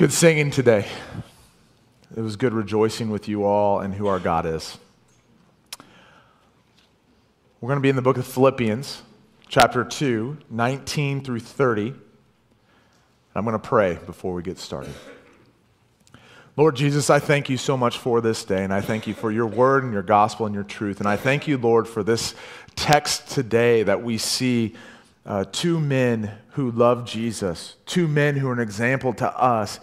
Good singing today. It was good rejoicing with you all and who our God is. We're going to be in the book of Philippians, chapter 2, 19 through 30. I'm going to pray before we get started. Lord Jesus, I thank you so much for this day, and I thank you for your word and your gospel and your truth. And I thank you, Lord, for this text today that we see uh, two men who love Jesus, two men who are an example to us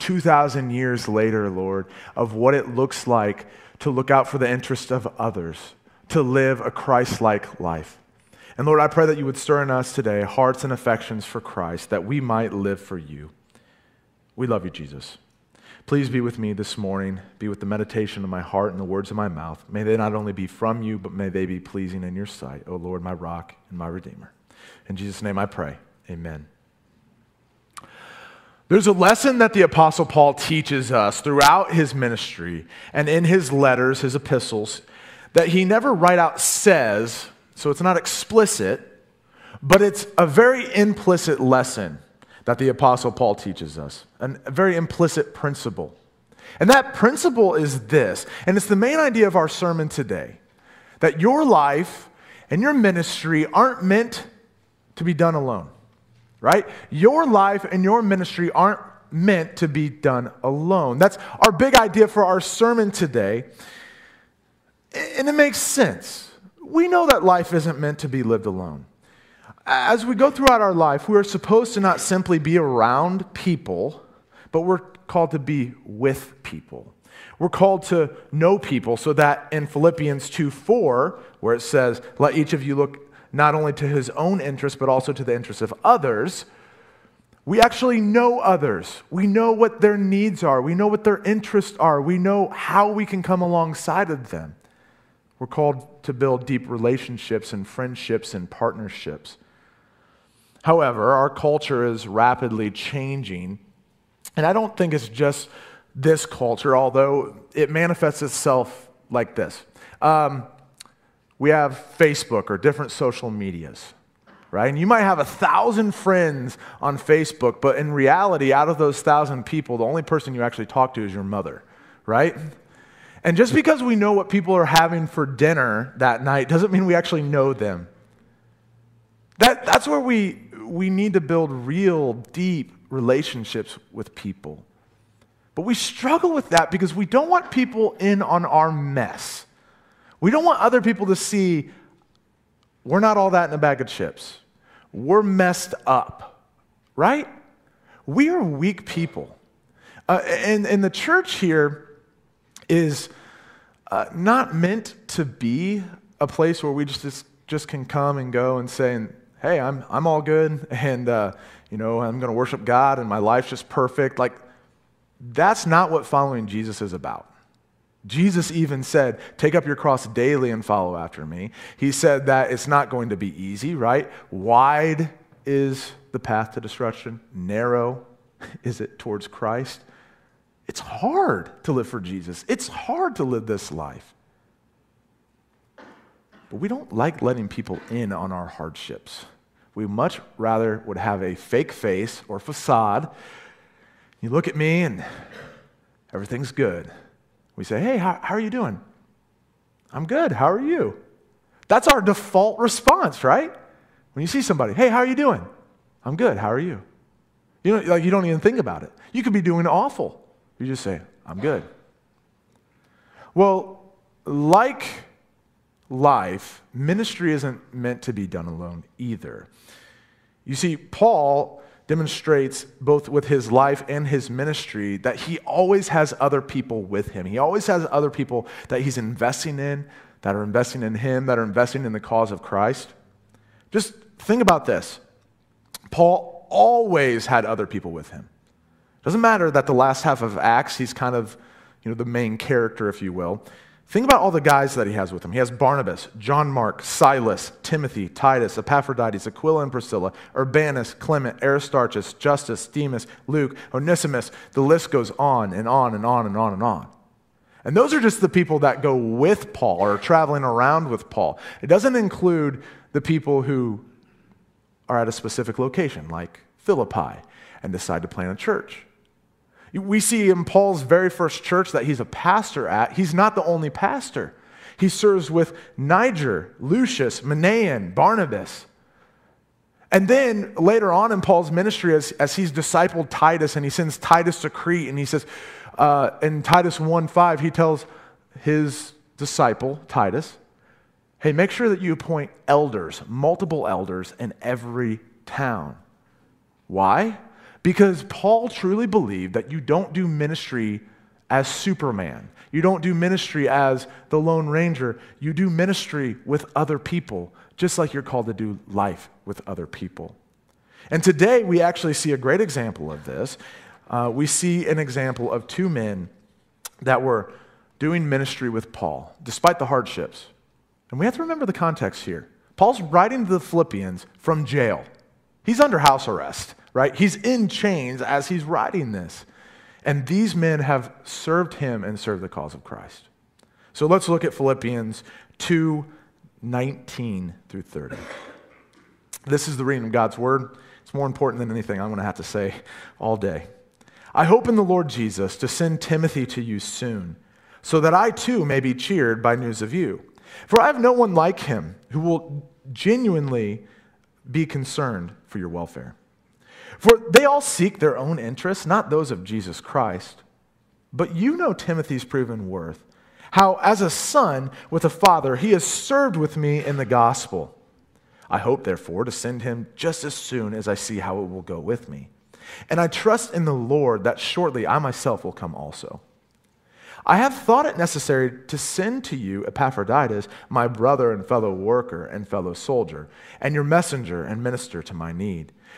2,000 years later, Lord, of what it looks like to look out for the interest of others, to live a Christ like life. And Lord, I pray that you would stir in us today hearts and affections for Christ, that we might live for you. We love you, Jesus. Please be with me this morning. Be with the meditation of my heart and the words of my mouth. May they not only be from you, but may they be pleasing in your sight, O Lord, my rock and my redeemer. In Jesus' name I pray. Amen. There's a lesson that the Apostle Paul teaches us throughout his ministry and in his letters, his epistles, that he never right out says, so it's not explicit, but it's a very implicit lesson that the Apostle Paul teaches us, a very implicit principle. And that principle is this, and it's the main idea of our sermon today that your life and your ministry aren't meant to be done alone right? Your life and your ministry aren't meant to be done alone. That's our big idea for our sermon today. And it makes sense. We know that life isn't meant to be lived alone. As we go throughout our life, we are supposed to not simply be around people, but we're called to be with people. We're called to know people so that in Philippians 2 4, where it says, Let each of you look not only to his own interests, but also to the interests of others, we actually know others. We know what their needs are. We know what their interests are. We know how we can come alongside of them. We're called to build deep relationships and friendships and partnerships. However, our culture is rapidly changing. And I don't think it's just this culture, although it manifests itself like this. Um, we have Facebook or different social medias, right? And you might have a thousand friends on Facebook, but in reality, out of those thousand people, the only person you actually talk to is your mother, right? And just because we know what people are having for dinner that night doesn't mean we actually know them. That, that's where we, we need to build real, deep relationships with people. But we struggle with that because we don't want people in on our mess. We don't want other people to see we're not all that in a bag of chips. We're messed up, right? We are weak people. Uh, and, and the church here is uh, not meant to be a place where we just, just, just can come and go and say, hey, I'm, I'm all good, and, uh, you know, I'm going to worship God, and my life's just perfect. Like, that's not what following Jesus is about. Jesus even said, Take up your cross daily and follow after me. He said that it's not going to be easy, right? Wide is the path to destruction, narrow is it towards Christ. It's hard to live for Jesus, it's hard to live this life. But we don't like letting people in on our hardships. We much rather would have a fake face or facade. You look at me and everything's good. We say, Hey, how, how are you doing? I'm good. How are you? That's our default response, right? When you see somebody, Hey, how are you doing? I'm good. How are you? You, know, like, you don't even think about it. You could be doing awful. You just say, I'm good. Well, like life, ministry isn't meant to be done alone either. You see, Paul demonstrates both with his life and his ministry that he always has other people with him. He always has other people that he's investing in, that are investing in him, that are investing in the cause of Christ. Just think about this. Paul always had other people with him. Doesn't matter that the last half of Acts, he's kind of, you know, the main character, if you will. Think about all the guys that he has with him. He has Barnabas, John Mark, Silas, Timothy, Titus, Epaphroditus, Aquila and Priscilla, Urbanus, Clement, Aristarchus, Justus, Demas, Luke, Onesimus. The list goes on and on and on and on and on. And those are just the people that go with Paul or traveling around with Paul. It doesn't include the people who are at a specific location, like Philippi, and decide to plant a church. We see in Paul's very first church that he's a pastor at, he's not the only pastor. He serves with Niger, Lucius, Manaen, Barnabas. And then later on in Paul's ministry, as, as he's discipled Titus and he sends Titus to Crete, and he says, uh, in Titus 1 5, he tells his disciple, Titus, hey, make sure that you appoint elders, multiple elders in every town. Why? Because Paul truly believed that you don't do ministry as Superman. You don't do ministry as the Lone Ranger. You do ministry with other people, just like you're called to do life with other people. And today we actually see a great example of this. Uh, we see an example of two men that were doing ministry with Paul, despite the hardships. And we have to remember the context here. Paul's writing to the Philippians from jail. He's under house arrest, right? He's in chains as he's writing this. And these men have served him and served the cause of Christ. So let's look at Philippians 2 19 through 30. This is the reading of God's word. It's more important than anything I'm going to have to say all day. I hope in the Lord Jesus to send Timothy to you soon, so that I too may be cheered by news of you. For I have no one like him who will genuinely be concerned for your welfare. For they all seek their own interests, not those of Jesus Christ. But you know Timothy's proven worth, how as a son with a father he has served with me in the gospel. I hope, therefore, to send him just as soon as I see how it will go with me. And I trust in the Lord that shortly I myself will come also. I have thought it necessary to send to you Epaphroditus, my brother and fellow worker and fellow soldier, and your messenger and minister to my need.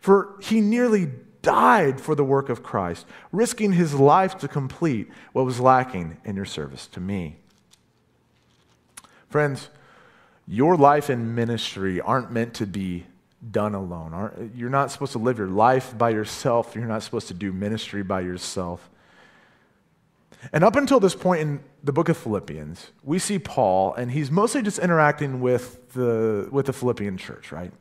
for he nearly died for the work of Christ, risking his life to complete what was lacking in your service to me. Friends, your life and ministry aren't meant to be done alone. You're not supposed to live your life by yourself. You're not supposed to do ministry by yourself. And up until this point in the book of Philippians, we see Paul, and he's mostly just interacting with the, with the Philippian church, right?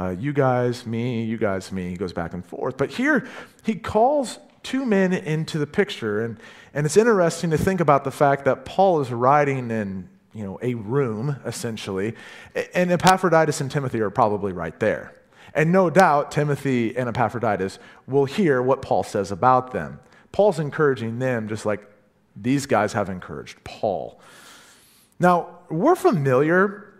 Uh, you guys, me, you guys, me. He goes back and forth. But here, he calls two men into the picture. And, and it's interesting to think about the fact that Paul is writing in you know, a room, essentially. And Epaphroditus and Timothy are probably right there. And no doubt, Timothy and Epaphroditus will hear what Paul says about them. Paul's encouraging them just like these guys have encouraged Paul. Now, we're familiar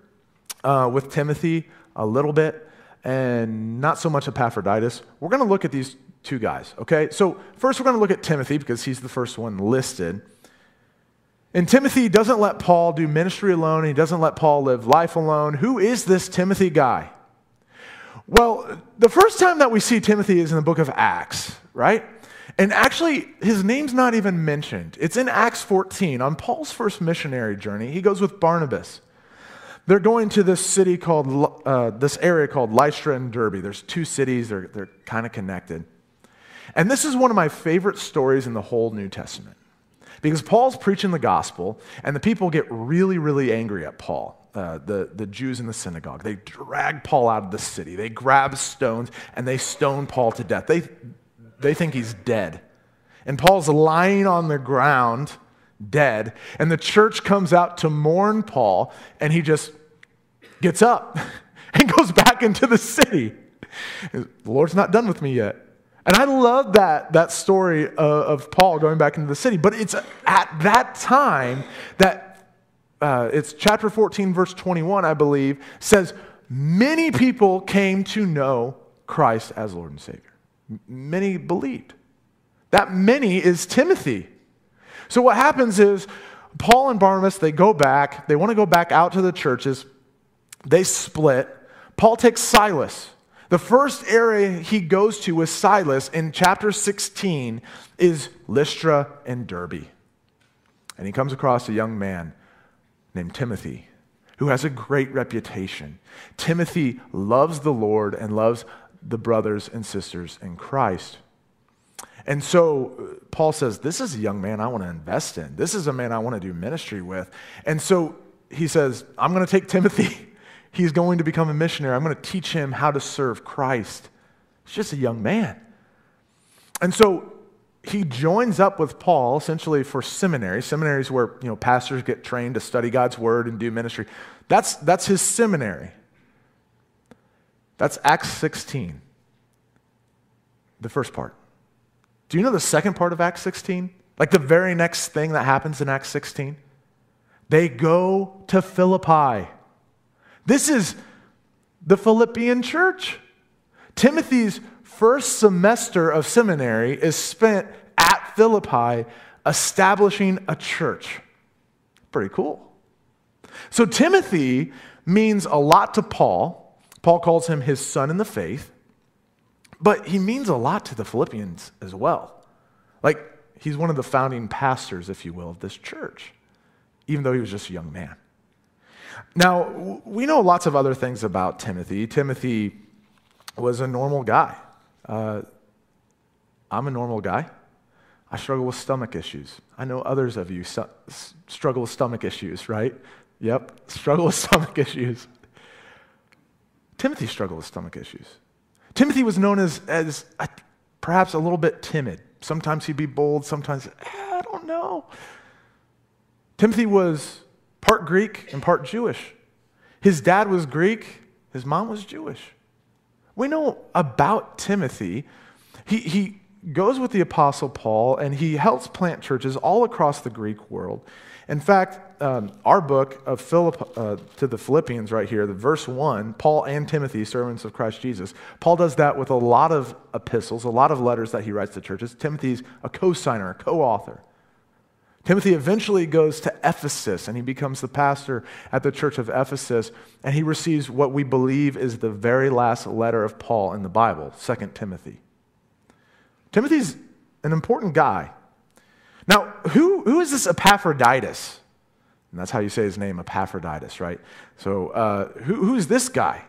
uh, with Timothy a little bit, and not so much Epaphroditus. We're going to look at these two guys, okay? So, first, we're going to look at Timothy because he's the first one listed. And Timothy doesn't let Paul do ministry alone. He doesn't let Paul live life alone. Who is this Timothy guy? Well, the first time that we see Timothy is in the book of Acts, right? And actually, his name's not even mentioned. It's in Acts 14. On Paul's first missionary journey, he goes with Barnabas. They're going to this city called, uh, this area called Lystra and Derbe. There's two cities, they're, they're kind of connected. And this is one of my favorite stories in the whole New Testament. Because Paul's preaching the gospel, and the people get really, really angry at Paul. Uh, the, the Jews in the synagogue. They drag Paul out of the city. They grab stones and they stone Paul to death. They, they think he's dead. And Paul's lying on the ground, dead. And the church comes out to mourn Paul, and he just gets up and goes back into the city. The Lord's not done with me yet. And I love that, that story of, of, Paul going back into the city. But it's at that time that uh, it's chapter 14, verse 21, I believe, says, Many people came to know Christ as Lord and Savior. Many believed. That many is Timothy. So what happens is Paul and Barnabas, they go back, they want to go back out to the churches, they split. Paul takes Silas The first area he goes to with Silas in chapter 16 is Lystra and Derbe. And he comes across a young man named Timothy who has a great reputation. Timothy loves the Lord and loves the brothers and sisters in Christ. And so uh, Paul says, This is a young man I want to invest in. This is a man I want to do ministry with. And so he says, I'm going to take Timothy. He's going to become a missionary. I'm going to teach him how to serve Christ. He's just a young man. And so he joins up with Paul essentially for seminary. Seminaries where you know pastors get trained to study God's word and do ministry. That's, that's his seminary. That's Acts 16, the first part. Do you know the second part of Acts 16? Like the very next thing that happens in Acts 16? They go to Philippi. This is the Philippian church. Timothy's first semester of seminary is spent at Philippi establishing a church. Pretty cool. So, Timothy means a lot to Paul. Paul calls him his son in the faith. But he means a lot to the Philippians as well. Like, he's one of the founding pastors, if you will, of this church, even though he was just a young man. Now, we know lots of other things about Timothy. Timothy was a normal guy. Uh, I'm a normal guy. I struggle with stomach issues. I know others of you struggle with stomach issues, right? Yep, struggle with stomach issues. Timothy struggled with stomach issues. Timothy was known as, as a, perhaps a little bit timid. Sometimes he'd be bold, sometimes, eh, I don't know. Timothy was part Greek and part Jewish. His dad was Greek, his mom was Jewish. We know about Timothy. He, he goes with the Apostle Paul and he helps plant churches all across the Greek world. In fact, um, our book of Philip, uh, to the Philippians right here, the verse 1, Paul and Timothy, servants of Christ Jesus. Paul does that with a lot of epistles, a lot of letters that he writes to churches. Timothy's a co signer, a co author. Timothy eventually goes to Ephesus and he becomes the pastor at the church of Ephesus and he receives what we believe is the very last letter of Paul in the Bible, 2 Timothy. Timothy's an important guy. Now, who, who is this Epaphroditus? And that's how you say his name, Epaphroditus, right? So, uh, who, who's this guy?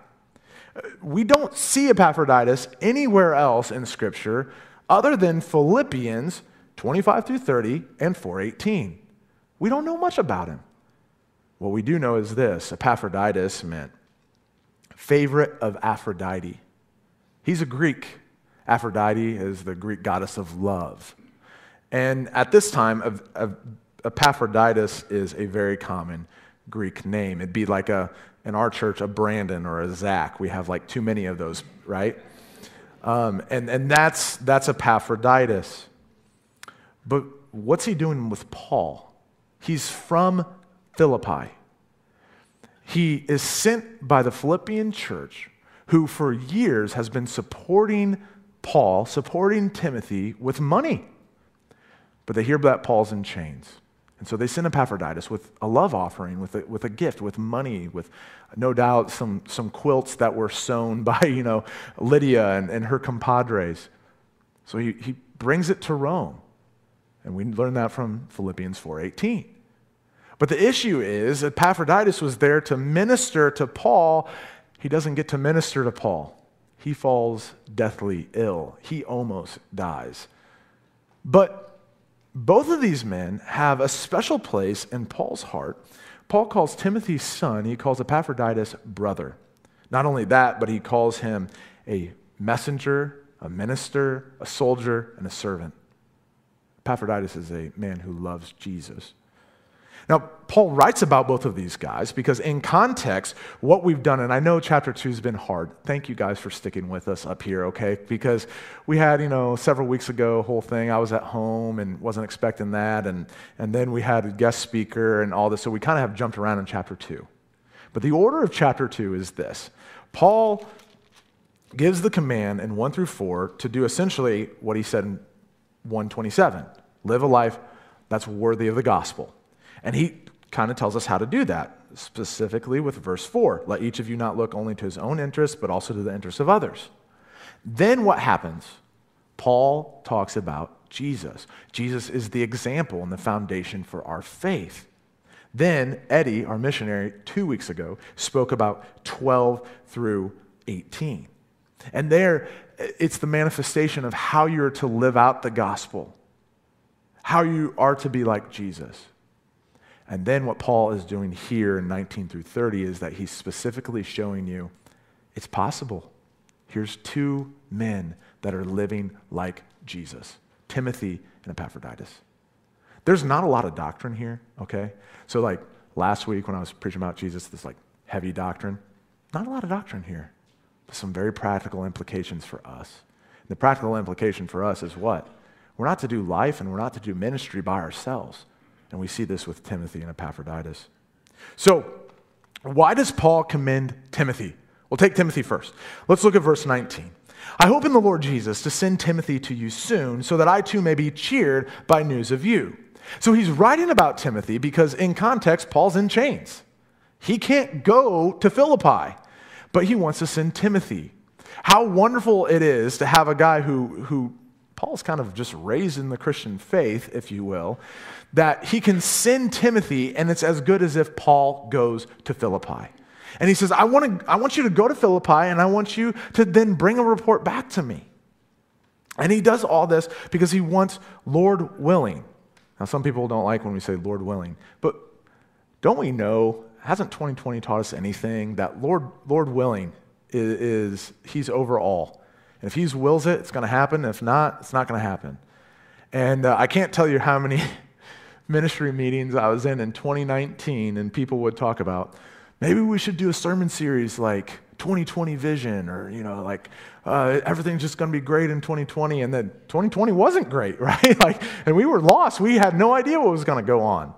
We don't see Epaphroditus anywhere else in Scripture other than Philippians 25 through 30 and 418. We don't know much about him. What we do know is this Epaphroditus meant favorite of Aphrodite. He's a Greek. Aphrodite is the Greek goddess of love. And at this time, Epaphroditus is a very common Greek name. It'd be like a, in our church, a Brandon or a Zach. We have like too many of those, right? Um, and and that's, that's Epaphroditus. But what's he doing with Paul? He's from Philippi. He is sent by the Philippian church, who for years has been supporting Paul, supporting Timothy with money. But they hear that Paul's in chains. And so they send Epaphroditus with a love offering, with a, with a gift, with money, with no doubt some, some quilts that were sewn by, you know, Lydia and, and her compadres. So he, he brings it to Rome. And we learn that from Philippians 4.18. But the issue is Epaphroditus was there to minister to Paul. He doesn't get to minister to Paul. He falls deathly ill. He almost dies. But both of these men have a special place in Paul's heart. Paul calls Timothy son, he calls Epaphroditus brother. Not only that, but he calls him a messenger, a minister, a soldier, and a servant. Epaphroditus is a man who loves Jesus. Now, Paul writes about both of these guys because, in context, what we've done, and I know chapter two has been hard. Thank you guys for sticking with us up here, okay? Because we had, you know, several weeks ago, a whole thing. I was at home and wasn't expecting that. And, and then we had a guest speaker and all this. So we kind of have jumped around in chapter two. But the order of chapter two is this Paul gives the command in 1 through 4 to do essentially what he said in 127 live a life that's worthy of the gospel. And he kind of tells us how to do that, specifically with verse 4. Let each of you not look only to his own interests, but also to the interests of others. Then what happens? Paul talks about Jesus. Jesus is the example and the foundation for our faith. Then Eddie, our missionary, two weeks ago, spoke about 12 through 18. And there, it's the manifestation of how you're to live out the gospel, how you are to be like Jesus. And then what Paul is doing here in 19 through 30 is that he's specifically showing you it's possible. Here's two men that are living like Jesus Timothy and Epaphroditus. There's not a lot of doctrine here, okay? So, like last week when I was preaching about Jesus, this like heavy doctrine, not a lot of doctrine here, some very practical implications for us. The practical implication for us is what? We're not to do life and we're not to do ministry by ourselves. And we see this with Timothy and Epaphroditus. So, why does Paul commend Timothy? We'll take Timothy first. Let's look at verse 19. I hope in the Lord Jesus to send Timothy to you soon, so that I too may be cheered by news of you. So he's writing about Timothy because, in context, Paul's in chains. He can't go to Philippi, but he wants to send Timothy. How wonderful it is to have a guy who, who Paul's kind of just raised in the Christian faith, if you will, that he can send Timothy, and it's as good as if Paul goes to Philippi. And he says, I want, to, I want you to go to Philippi, and I want you to then bring a report back to me. And he does all this because he wants, Lord willing, now, some people don't like when we say Lord willing, but don't we know, hasn't 2020 taught us anything that Lord, Lord willing is, is He's over all. And if He wills it, it's going to happen. If not, it's not going to happen. And uh, I can't tell you how many ministry meetings I was in in 2019, and people would talk about maybe we should do a sermon series like 2020 vision or, you know, like uh, everything's just going to be great in 2020. And then 2020 wasn't great, right? like, and we were lost. We had no idea what was going to go on.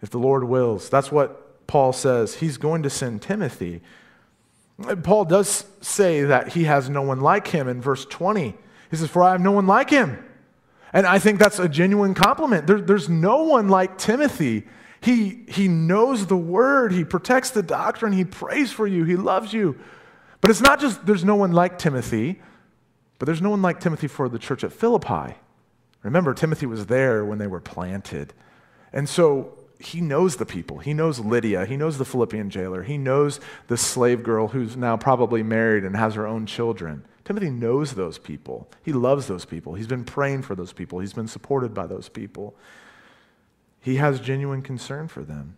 If the Lord wills, that's what Paul says. He's going to send Timothy. Paul does say that he has no one like him in verse 20. He says, For I have no one like him. And I think that's a genuine compliment. There, there's no one like Timothy he, he knows the word, he protects the doctrine, he prays for you, he loves you. But it's not just there's no one like Timothy, but there's no one like Timothy for the church at Philippi. Remember, Timothy was there when they were planted. And so he knows the people. He knows Lydia. He knows the Philippian jailer. He knows the slave girl who's now probably married and has her own children. Timothy knows those people. He loves those people. He's been praying for those people. He's been supported by those people. He has genuine concern for them.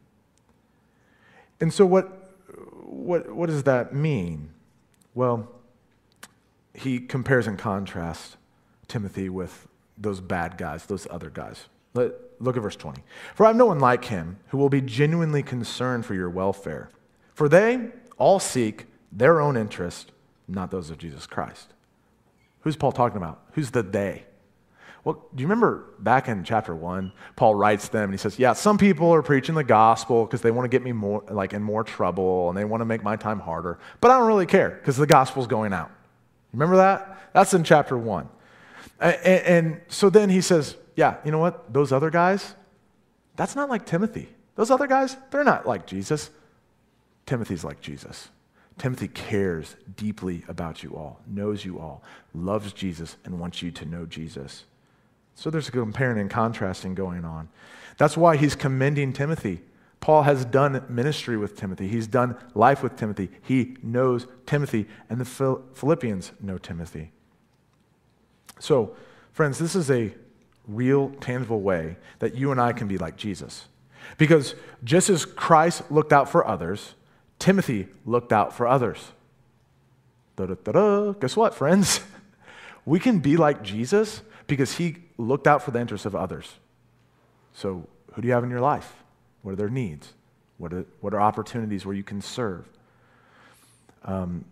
And so, what, what, what does that mean? Well, he compares and contrasts Timothy with those bad guys, those other guys. Let, look at verse 20. For I have no one like him who will be genuinely concerned for your welfare. For they all seek their own interest, not those of Jesus Christ. Who's Paul talking about? Who's the they? Well, do you remember back in chapter one, Paul writes them and he says, Yeah, some people are preaching the gospel because they want to get me more like in more trouble and they want to make my time harder. But I don't really care because the gospel's going out. Remember that? That's in chapter one. And, and so then he says, Yeah, you know what? Those other guys, that's not like Timothy. Those other guys, they're not like Jesus. Timothy's like Jesus. Timothy cares deeply about you all, knows you all, loves Jesus, and wants you to know Jesus. So there's a comparing and contrasting going on. That's why he's commending Timothy. Paul has done ministry with Timothy. He's done life with Timothy. He knows Timothy, and the Philippians know Timothy. So, friends, this is a real, tangible way that you and I can be like Jesus. Because just as Christ looked out for others, Timothy looked out for others. Da-da-da-da. Guess what, friends? We can be like Jesus because he looked out for the interests of others. So, who do you have in your life? What are their needs? What are, what are opportunities where you can serve? Um,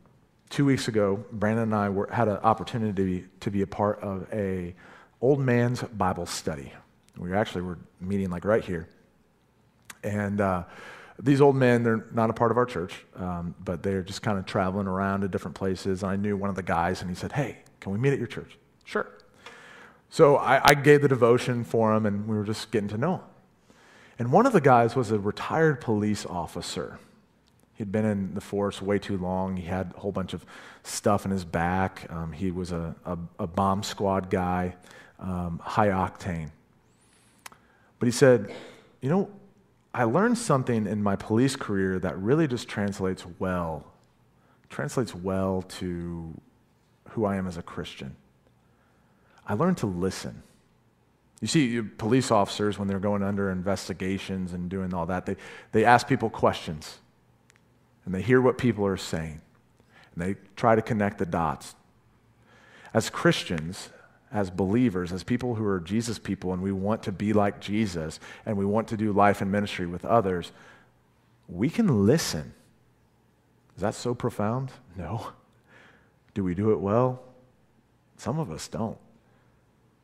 two weeks ago, Brandon and I were, had an opportunity to be, to be a part of a old man's Bible study. We actually were meeting like right here. And uh, these old men, they're not a part of our church, um, but they're just kind of traveling around to different places. And I knew one of the guys, and he said, Hey, can we meet at your church? Sure. So I, I, gave the devotion for him, and we were just getting to know him. And one of the guys was a retired police officer. He'd been in the force way too long. He had a whole bunch of stuff in his back. Um, he was a, a, a, bomb squad guy, um, high octane. But he said, You know, I learned something in my police career that really just translates well, translates well to who I am as a Christian. I learned to listen. You see, police officers, when they're going under investigations and doing all that, they, they ask people questions and they hear what people are saying and they try to connect the dots. As Christians, as believers, as people who are Jesus people, and we want to be like Jesus and we want to do life and ministry with others, we can listen. Is that so profound? No. Do we do it well? Some of us don't.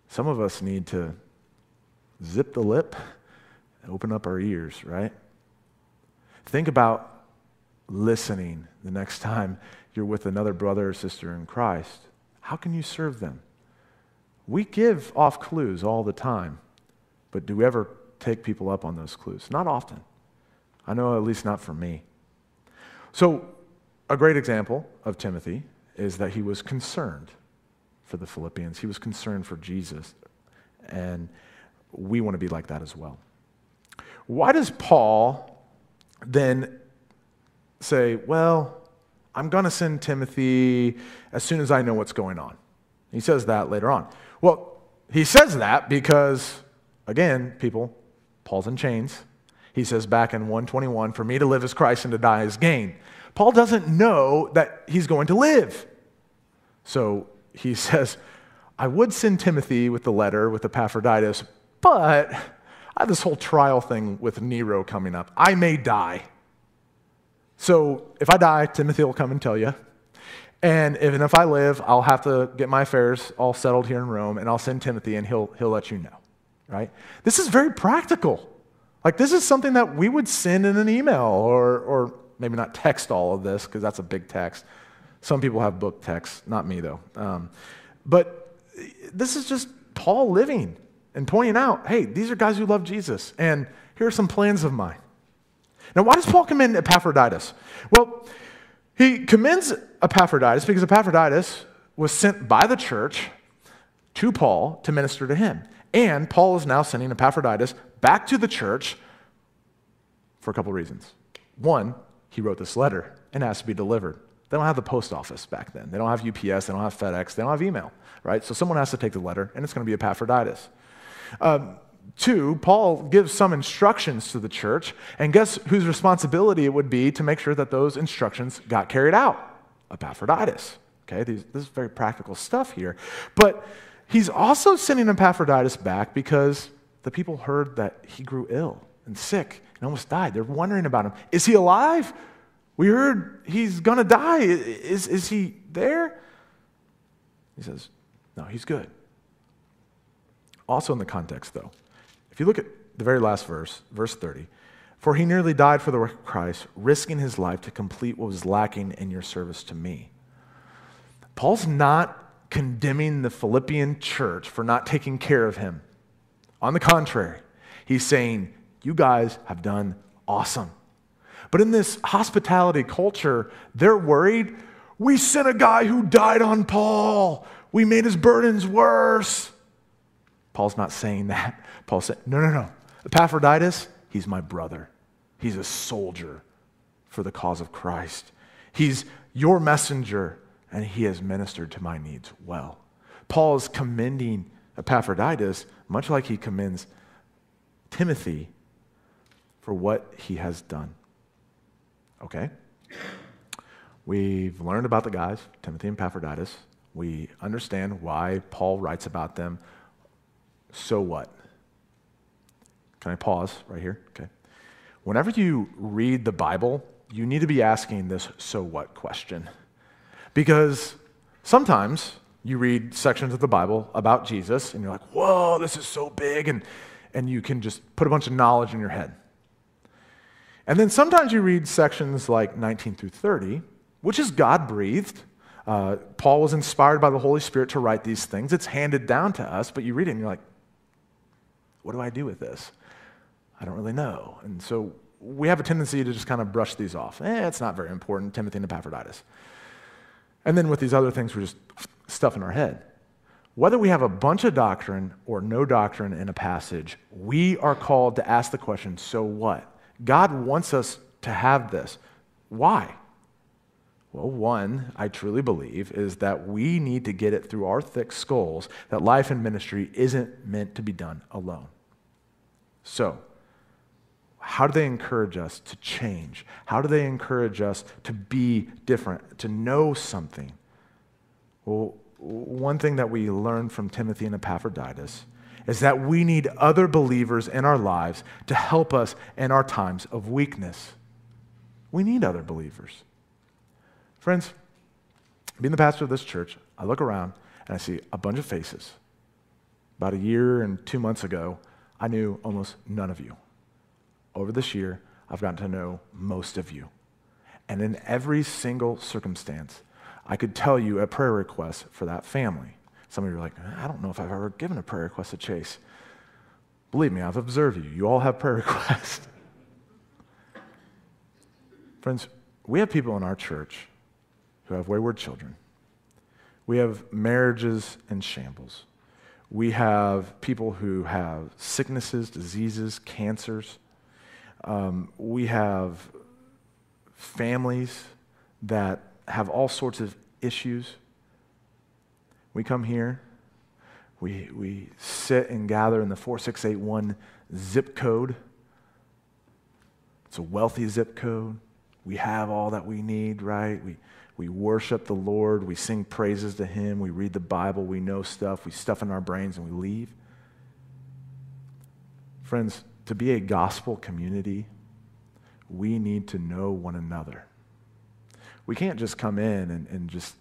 Some of us need to zip the lip and open up our ears, right? Think about listening the next time you're with another brother or sister in Christ. How can you serve them? We give off clues all the time, but do we ever take people up on those clues? Not often. I know at least not for me. So, a great example of Timothy is that he was concerned for the Philippians. He was concerned for Jesus. And we want to be like that as well. Why does Paul then say, Well, I'm going to send Timothy as soon as I know what's going on? He says that later on. Well, he says that because, again, people, Paul's in chains. He says back in 121, For me to live is Christ and to die is gain. Paul doesn't know that he's going to live. So he says, I would send Timothy with the letter with Epaphroditus, but I have this whole trial thing with Nero coming up. I may die. So if I die, Timothy will come and tell you. And if, and if I live, I'll have to get my affairs all settled here in Rome, and I'll send Timothy, and he'll, he'll let you know, right? This is very practical. Like, this is something that we would send in an email, or, or maybe not text all of this, because that's a big text. Some people have book texts, not me, though. Um, but this is just Paul living and pointing out hey, these are guys who love Jesus, and here are some plans of mine. Now, why does Paul commend Epaphroditus? Well, he commends Epaphroditus because Epaphroditus was sent by the church to Paul to minister to him. And Paul is now sending Epaphroditus back to the church for a couple reasons. One, he wrote this letter and has to be delivered. They don't have the post office back then. They don't have UPS, they don't have FedEx, they don't have email, right? So someone has to take the letter, and it's going to be Epaphroditus. Um, Two, Paul gives some instructions to the church, and guess whose responsibility it would be to make sure that those instructions got carried out? Epaphroditus. Okay, These, this is very practical stuff here. But he's also sending Epaphroditus back because the people heard that he grew ill and sick and almost died. They're wondering about him. Is he alive? We heard he's going to die. Is, is he there? He says, No, he's good. Also, in the context, though, if you look at the very last verse, verse 30, for he nearly died for the work of Christ, risking his life to complete what was lacking in your service to me. Paul's not condemning the Philippian church for not taking care of him. On the contrary, he's saying, You guys have done awesome. But in this hospitality culture, they're worried. We sent a guy who died on Paul. We made his burdens worse. Paul's not saying that. Paul said, No, no, no. Epaphroditus, he's my brother. He's a soldier for the cause of Christ. He's your messenger, and he has ministered to my needs well. Paul is commending Epaphroditus, much like he commends Timothy for what he has done. Okay? We've learned about the guys, Timothy and Epaphroditus. We understand why Paul writes about them. So what? Can I pause right here? Okay. Whenever you read the Bible, you need to be asking this so what question. Because sometimes you read sections of the Bible about Jesus and you're like, whoa, this is so big, and, and you can just put a bunch of knowledge in your head. And then sometimes you read sections like 19 through 30, which is God breathed. Uh, Paul was inspired by the Holy Spirit to write these things. It's handed down to us, but you read it and you're like, what do I do with this? I don't really know. And so we have a tendency to just kind of brush these off. Eh, it's not very important, Timothy and Epaphroditus. And then with these other things, we're just stuffing our head. Whether we have a bunch of doctrine or no doctrine in a passage, we are called to ask the question so what? God wants us to have this. Why? Well, one, I truly believe, is that we need to get it through our thick skulls that life and ministry isn't meant to be done alone. So, how do they encourage us to change? How do they encourage us to be different, to know something? Well, one thing that we learned from Timothy and Epaphroditus is that we need other believers in our lives to help us in our times of weakness. We need other believers. Friends, being the pastor of this church, I look around and I see a bunch of faces. About a year and two months ago, I knew almost none of you. Over this year, I've gotten to know most of you. And in every single circumstance, I could tell you a prayer request for that family. Some of you are like, I don't know if I've ever given a prayer request to Chase. Believe me, I've observed you. You all have prayer requests. Friends, we have people in our church who have wayward children. We have marriages in shambles. We have people who have sicknesses, diseases, cancers. Um, we have families that have all sorts of issues. We come here, we, we sit and gather in the 4681 zip code. It's a wealthy zip code. We have all that we need, right? We, we worship the Lord. We sing praises to Him. We read the Bible. We know stuff. We stuff in our brains and we leave. Friends, to be a gospel community, we need to know one another. We can't just come in and, and just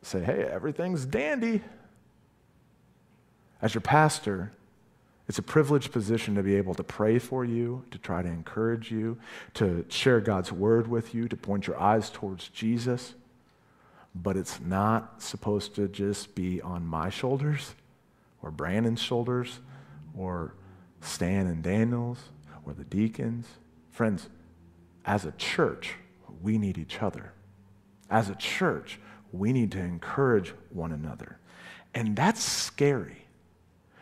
say, hey, everything's dandy. As your pastor, it's a privileged position to be able to pray for you, to try to encourage you, to share God's word with you, to point your eyes towards Jesus. But it's not supposed to just be on my shoulders or Brandon's shoulders or Stan and Daniel's or the deacons. Friends, as a church, we need each other. As a church, we need to encourage one another. And that's scary.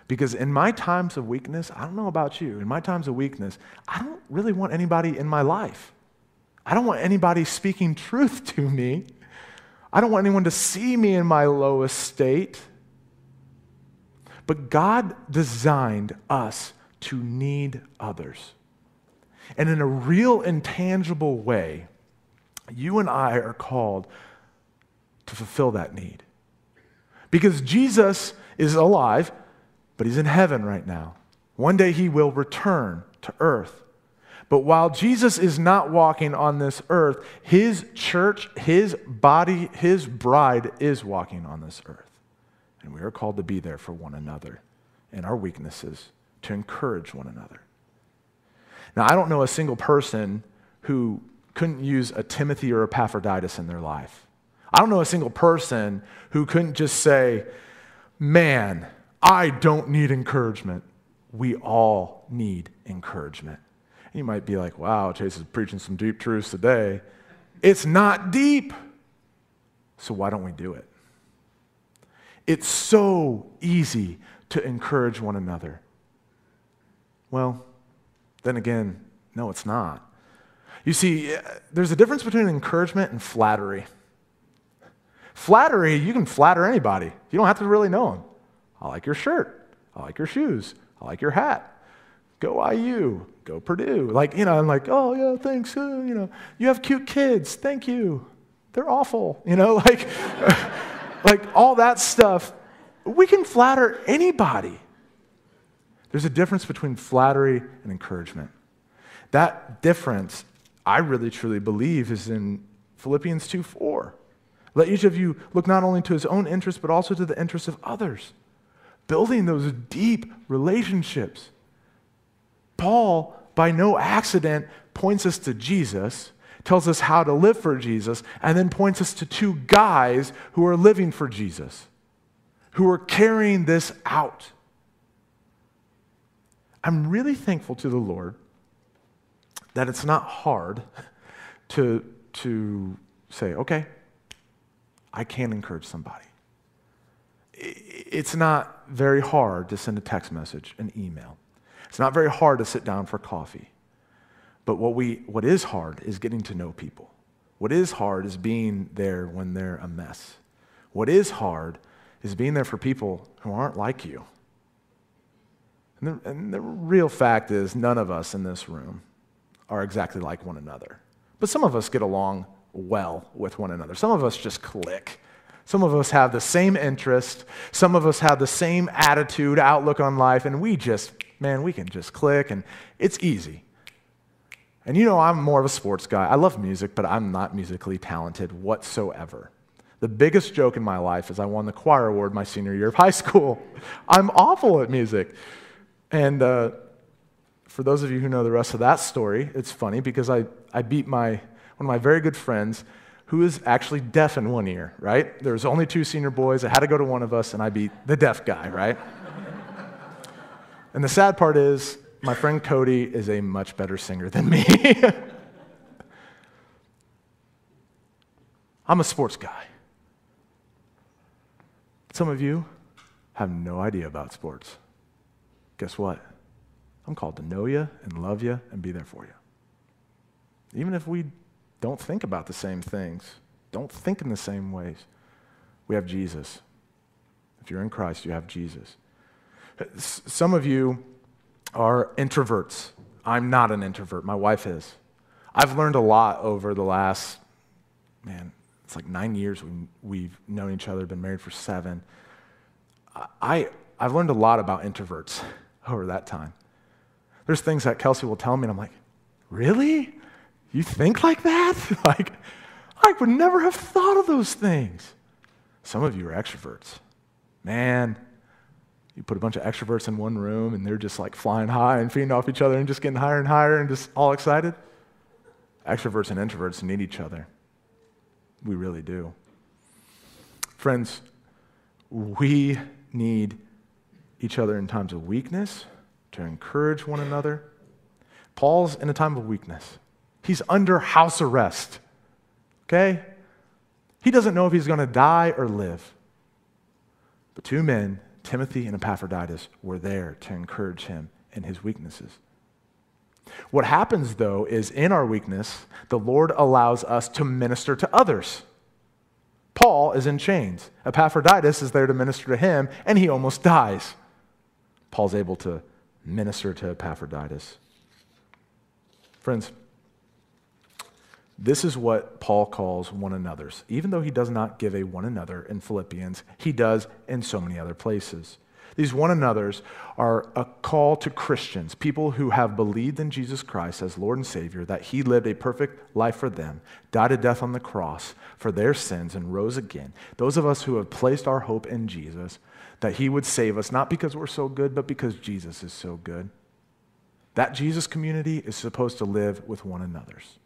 Because in my times of weakness, I don't know about you, in my times of weakness, I don't really want anybody in my life. I don't want anybody speaking truth to me. I don't want anyone to see me in my lowest state. But God designed us to need others. And in a real, intangible way, you and I are called to fulfill that need. Because Jesus is alive, but he's in heaven right now. One day he will return to earth. But while Jesus is not walking on this earth, his church, his body, his bride is walking on this earth. And we are called to be there for one another in our weaknesses, to encourage one another. Now, I don't know a single person who couldn't use a Timothy or Epaphroditus in their life. I don't know a single person who couldn't just say, Man, I don't need encouragement. We all need encouragement. You might be like, Wow, Chase is preaching some deep truths today. It's not deep. So why don't we do it? It's so easy to encourage one another. Well, then again, no, it's not. You see, eh, there's a difference between encouragement and flattery. Flattery, you can flatter anybody. You don't have to really know them. I like your shirt. I like your shoes. I like your hat. Go IU. Go Purdue. Like, you know, I'm like, oh, yeah, thanks. Uh, you know, you have cute kids. Thank you. They're awful. You know, like, like all that stuff. We can flatter anybody. There's a difference between flattery and encouragement. That difference I really truly believe is in Philippians 2 4. Let each of you look not only to his own interests, but also to the interests of others. Building those deep relationships. Paul, by no accident, points us to Jesus, tells us how to live for Jesus, and then points us to two guys who are living for Jesus, who are carrying this out. I'm really thankful to the Lord that it's not hard to, to say, okay, I can encourage somebody. It's not very hard to send a text message, an email. It's not very hard to sit down for coffee. But what, we, what is hard is getting to know people. What is hard is being there when they're a mess. What is hard is being there for people who aren't like you. And the, and the real fact is, none of us in this room are exactly like one another. But some of us get along well with one another. Some of us just click. Some of us have the same interest. Some of us have the same attitude, outlook on life, and we just, man, we can just click and it's easy. And you know, I'm more of a sports guy. I love music, but I'm not musically talented whatsoever. The biggest joke in my life is I won the choir award my senior year of high school. I'm awful at music. And uh, for those of you who know the rest of that story, it's funny because I, I beat my, one of my very good friends who is actually deaf in one ear, right? There was only two senior boys. I had to go to one of us, and I beat the deaf guy, right? And the sad part is, my friend Cody is a much better singer than me. I'm a sports guy. Some of you have no idea about sports. Guess what? I'm called to know you and love you and be there for you. Even if we don't think about the same things, don't think in the same ways, we have Jesus. If you're in Christ, you have Jesus. Some of you are introverts. I'm not an introvert. My wife is. I've learned a lot over the last, man, it's like nine years we, we've known each other, been married for seven. I, I've learned a lot about introverts over that time. There's things that Kelsey will tell me, and I'm like, really? You think like that? like, I would never have thought of those things. Some of you are extroverts. Man, you put a bunch of extroverts in one room and they're just like flying high and feeding off each other and just getting higher and higher and just all excited. Extroverts and introverts need each other. We really do. Friends, we need each other in times of weakness to encourage one another. Paul's in a time of weakness. He's under house arrest. Okay? He doesn't know if he's going to die or live. But two men Timothy and Epaphroditus were there to encourage him in his weaknesses. What happens, though, is in our weakness, the Lord allows us to minister to others. Paul is in chains. Epaphroditus is there to minister to him, and he almost dies. Paul's able to minister to Epaphroditus. Friends, this is what Paul calls one another's. Even though he does not give a one another in Philippians, he does in so many other places. These one another's are a call to Christians, people who have believed in Jesus Christ as Lord and Savior, that He lived a perfect life for them, died a death on the cross for their sins, and rose again. Those of us who have placed our hope in Jesus, that He would save us, not because we're so good, but because Jesus is so good. That Jesus community is supposed to live with one another's.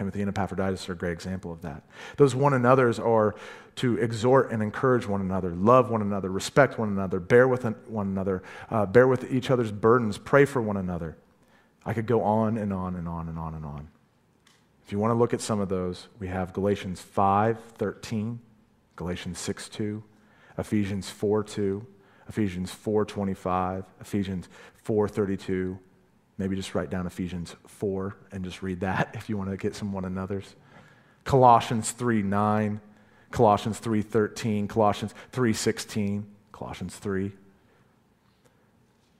Timothy and Epaphroditus are a great example of that. Those one another's are to exhort and encourage one another, love one another, respect one another, bear with one another, uh, bear with each other's burdens, pray for one another. I could go on and on and on and on and on. If you want to look at some of those, we have Galatians 5 13, Galatians 6 2, Ephesians 4 2, Ephesians 4 25, Ephesians 4 32, Maybe just write down Ephesians 4 and just read that if you want to get some one another's. Colossians 3 9, Colossians 3 13, Colossians 3 16, Colossians 3.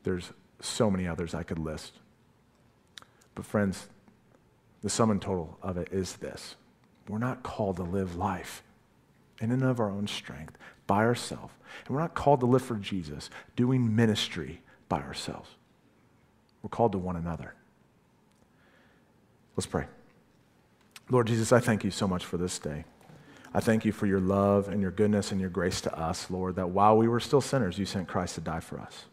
There's so many others I could list. But, friends, the sum and total of it is this we're not called to live life in and of our own strength by ourselves. And we're not called to live for Jesus doing ministry by ourselves. We're called to one another. Let's pray. Lord Jesus, I thank you so much for this day. I thank you for your love and your goodness and your grace to us, Lord, that while we were still sinners, you sent Christ to die for us.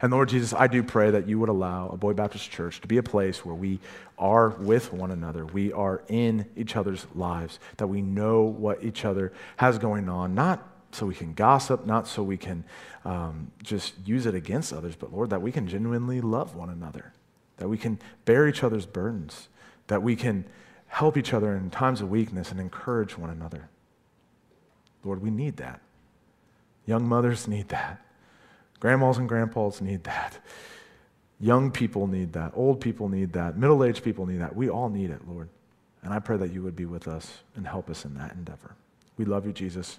And Lord Jesus, I do pray that you would allow a Boy Baptist Church to be a place where we are with one another. We are in each other's lives, that we know what each other has going on, not so we can gossip, not so we can um, just use it against others, but Lord, that we can genuinely love one another, that we can bear each other's burdens, that we can help each other in times of weakness and encourage one another. Lord, we need that. Young mothers need that. Grandmas and grandpas need that. Young people need that. Old people need that. Middle aged people need that. We all need it, Lord. And I pray that you would be with us and help us in that endeavor. We love you, Jesus.